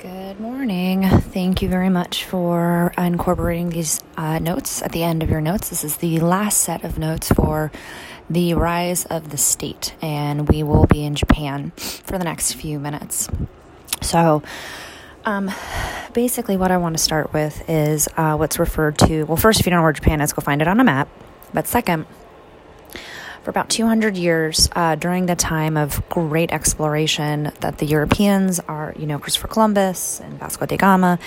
Good morning. Thank you very much for incorporating these uh, notes at the end of your notes. This is the last set of notes for the rise of the state, and we will be in Japan for the next few minutes. So, um, basically, what I want to start with is uh, what's referred to. Well, first, if you don't know where Japan is, go find it on a map. But second, for about 200 years uh, during the time of great exploration that the Europeans are, you know, Christopher Columbus and Vasco da Gama.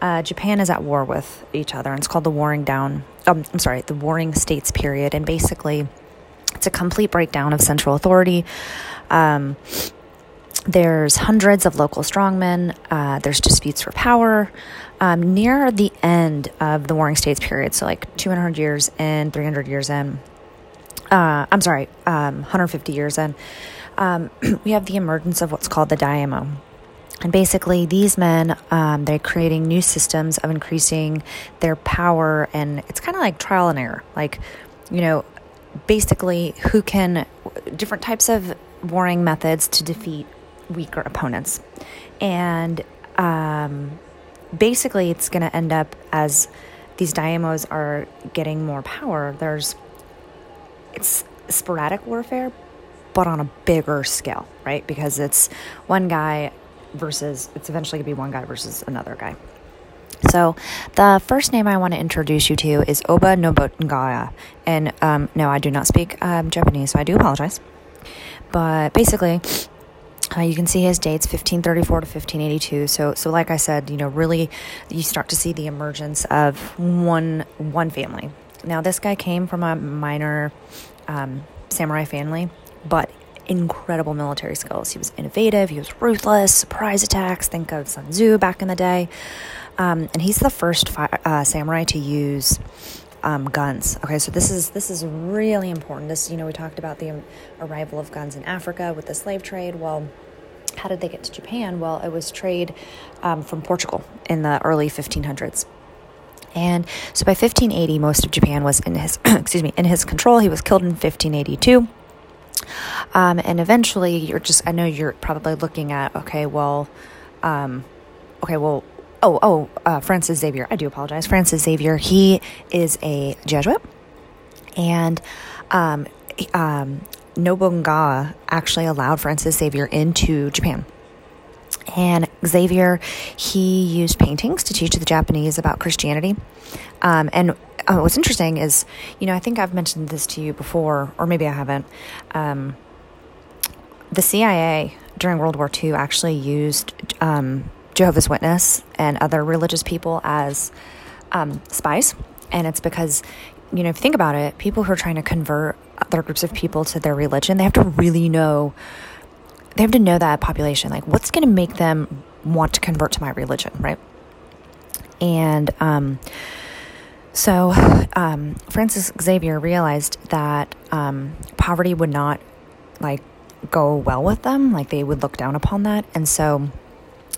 Uh, Japan is at war with each other, and it's called the Warring Down. Um, I'm sorry, the Warring States period, and basically, it's a complete breakdown of central authority. Um, there's hundreds of local strongmen. Uh, there's disputes for power. Um, near the end of the Warring States period, so like 200 years in, 300 years in, uh, I'm sorry, um, 150 years in, um, we have the emergence of what's called the daimyo. And basically, these men, um, they're creating new systems of increasing their power, and it's kind of like trial and error. Like, you know, basically, who can, different types of warring methods to defeat weaker opponents. And um, basically, it's going to end up as these daimyos are getting more power. There's it's sporadic warfare, but on a bigger scale, right? Because it's one guy versus, it's eventually going to be one guy versus another guy. So, the first name I want to introduce you to is Oda Nobunaga. And um, no, I do not speak um, Japanese, so I do apologize. But basically, uh, you can see his dates 1534 to 1582 so so like i said you know really you start to see the emergence of one one family now, this guy came from a minor um, samurai family, but incredible military skills. He was innovative, he was ruthless, surprise attacks. Think of Sun Tzu back in the day. Um, and he's the first fi- uh, samurai to use um, guns. Okay, so this is this is really important. This, you know, we talked about the arrival of guns in Africa with the slave trade. Well, how did they get to Japan? Well, it was trade um, from Portugal in the early 1500s. And so by 1580, most of Japan was in his excuse me in his control. He was killed in 1582. Um, and eventually, you're just I know you're probably looking at okay, well, um, okay, well, oh oh, uh, Francis Xavier. I do apologize, Francis Xavier. He is a Jesuit, and um, um, Nobunaga actually allowed Francis Xavier into Japan. And Xavier, he used paintings to teach the Japanese about Christianity. Um, and uh, what's interesting is, you know, I think I've mentioned this to you before, or maybe I haven't. Um, the CIA during World War II actually used um, Jehovah's Witness and other religious people as um, spies. And it's because, you know, if you think about it, people who are trying to convert other groups of people to their religion, they have to really know they have to know that population. Like, what's going to make them want to convert to my religion, right? And um, so um, Francis Xavier realized that um, poverty would not like go well with them. Like they would look down upon that, and so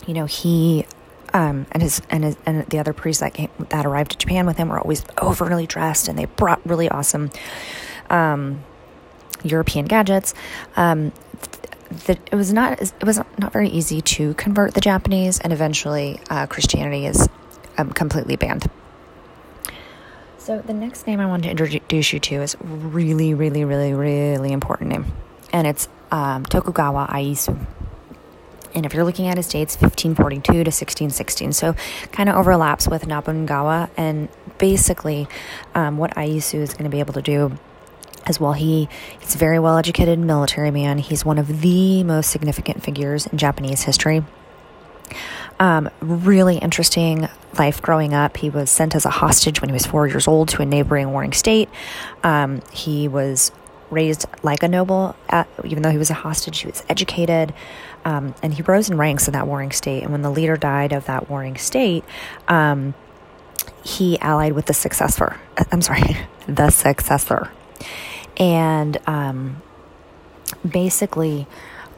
you know he um, and his and his and the other priests that came, that arrived to Japan with him were always overly dressed, and they brought really awesome um, European gadgets. Um, that it was not it was not very easy to convert the Japanese, and eventually uh, Christianity is um, completely banned. So the next name I want to introduce you to is really, really, really, really important name, and it's um, Tokugawa Ieyasu. And if you're looking at his dates, 1542 to 1616, so kind of overlaps with Nobunaga. And basically, um, what Ieyasu is going to be able to do as well. He he's a very well educated military man. He's one of the most significant figures in Japanese history. Um, really interesting life growing up. He was sent as a hostage when he was four years old to a neighboring warring state. Um, he was raised like a noble, at, even though he was a hostage. He was educated, um, and he rose in ranks in that warring state. And when the leader died of that warring state, um, he allied with the successor. I'm sorry, the successor and um, basically,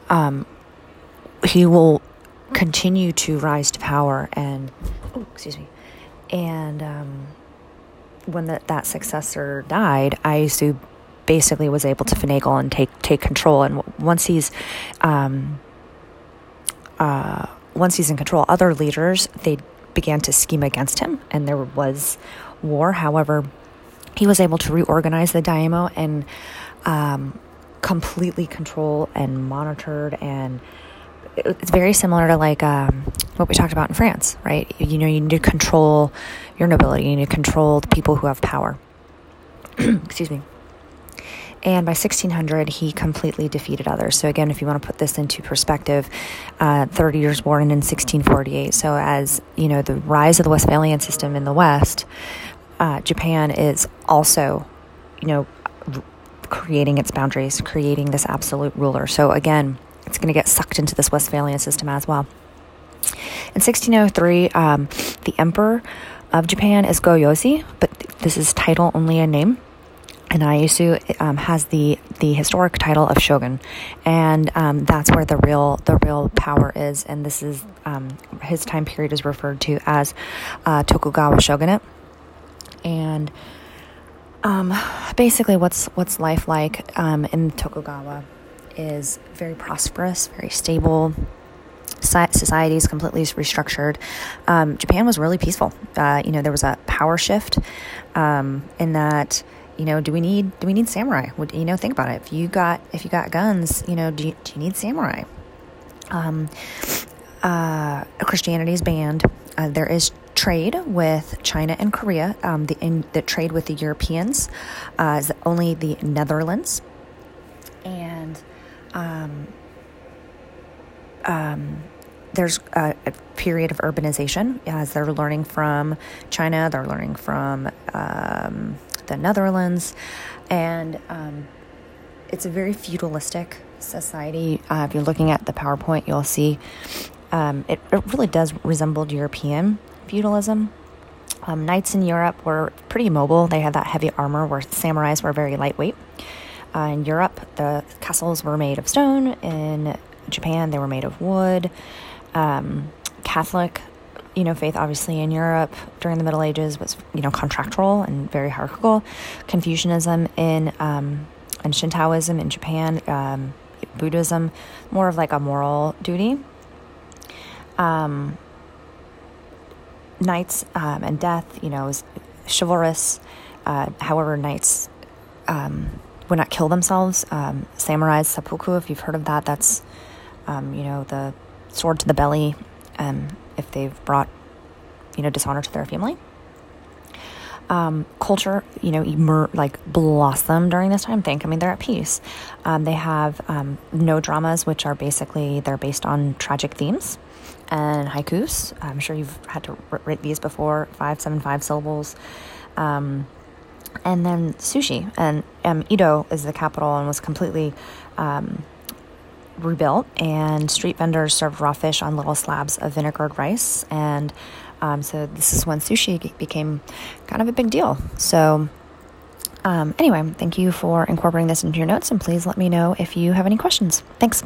um, he will continue to rise to power and oh, excuse me, and um, when the, that successor died, Ieyasu basically was able to finagle and take take control. And once he's um, uh, once he's in control, other leaders they began to scheme against him, and there was war. However, he was able to reorganize the Daimyo and um, completely control and monitored and it's very similar to like um, what we talked about in France, right? You know, you need to control your nobility, you need to control the people who have power. Excuse me. And by 1600, he completely defeated others. So, again, if you want to put this into perspective, uh, 30 Years' War in 1648. So, as you know, the rise of the Westphalian system in the West, uh, Japan is also, you know, creating its boundaries, creating this absolute ruler. So, again, it's going to get sucked into this Westphalian system as well. In 1603, um, the emperor of Japan is Go-Yozei, but this is title only a name and Ieyasu um, has the the historic title of shogun, and um, that's where the real the real power is. And this is um, his time period is referred to as uh, Tokugawa shogunate. And um, basically, what's what's life like um, in Tokugawa is very prosperous, very stable. Society is completely restructured. Um, Japan was really peaceful. Uh, you know, there was a power shift in that you know, do we need do we need samurai? Would you know? Think about it. If you got if you got guns, you know, do you, do you need samurai? Um, uh, Christianity is banned. Uh, there is trade with China and Korea. Um, the in, the trade with the Europeans uh, is only the Netherlands, and um, um, there's a, a, period of urbanization as they're learning from China. They're learning from um, the Netherlands, and um, it's a very feudalistic society. Uh, if you're looking at the PowerPoint, you'll see um, it, it, really does resemble European feudalism. Um, knights in Europe were pretty mobile. They had that heavy armor, where samurais were very lightweight. Uh, in Europe, the castles were made of stone. In Japan, they were made of wood. Um, Catholic you know, faith obviously in Europe during the Middle Ages was, you know, contractual and very hierarchical. Confucianism in um, and Shintoism in Japan, um, Buddhism, more of like a moral duty. Um, knights um, and death, you know, is chivalrous. Uh, however, knights um, would not kill themselves. Um, samurais, seppuku, if you've heard of that, that's, um, you know, the sword to the belly. Um, if they've brought, you know, dishonor to their family. Um, culture, you know, emer- like blossom during this time. Think, I mean, they're at peace. Um, they have um, no dramas, which are basically they're based on tragic themes, and haikus. I'm sure you've had to write these before, five, seven, five syllables. Um, and then sushi, and um, Edo is the capital and was completely um, rebuilt, and street vendors served raw fish on little slabs of vinegared rice. And um, so this is when sushi became kind of a big deal. So, um, anyway, thank you for incorporating this into your notes, and please let me know if you have any questions. Thanks.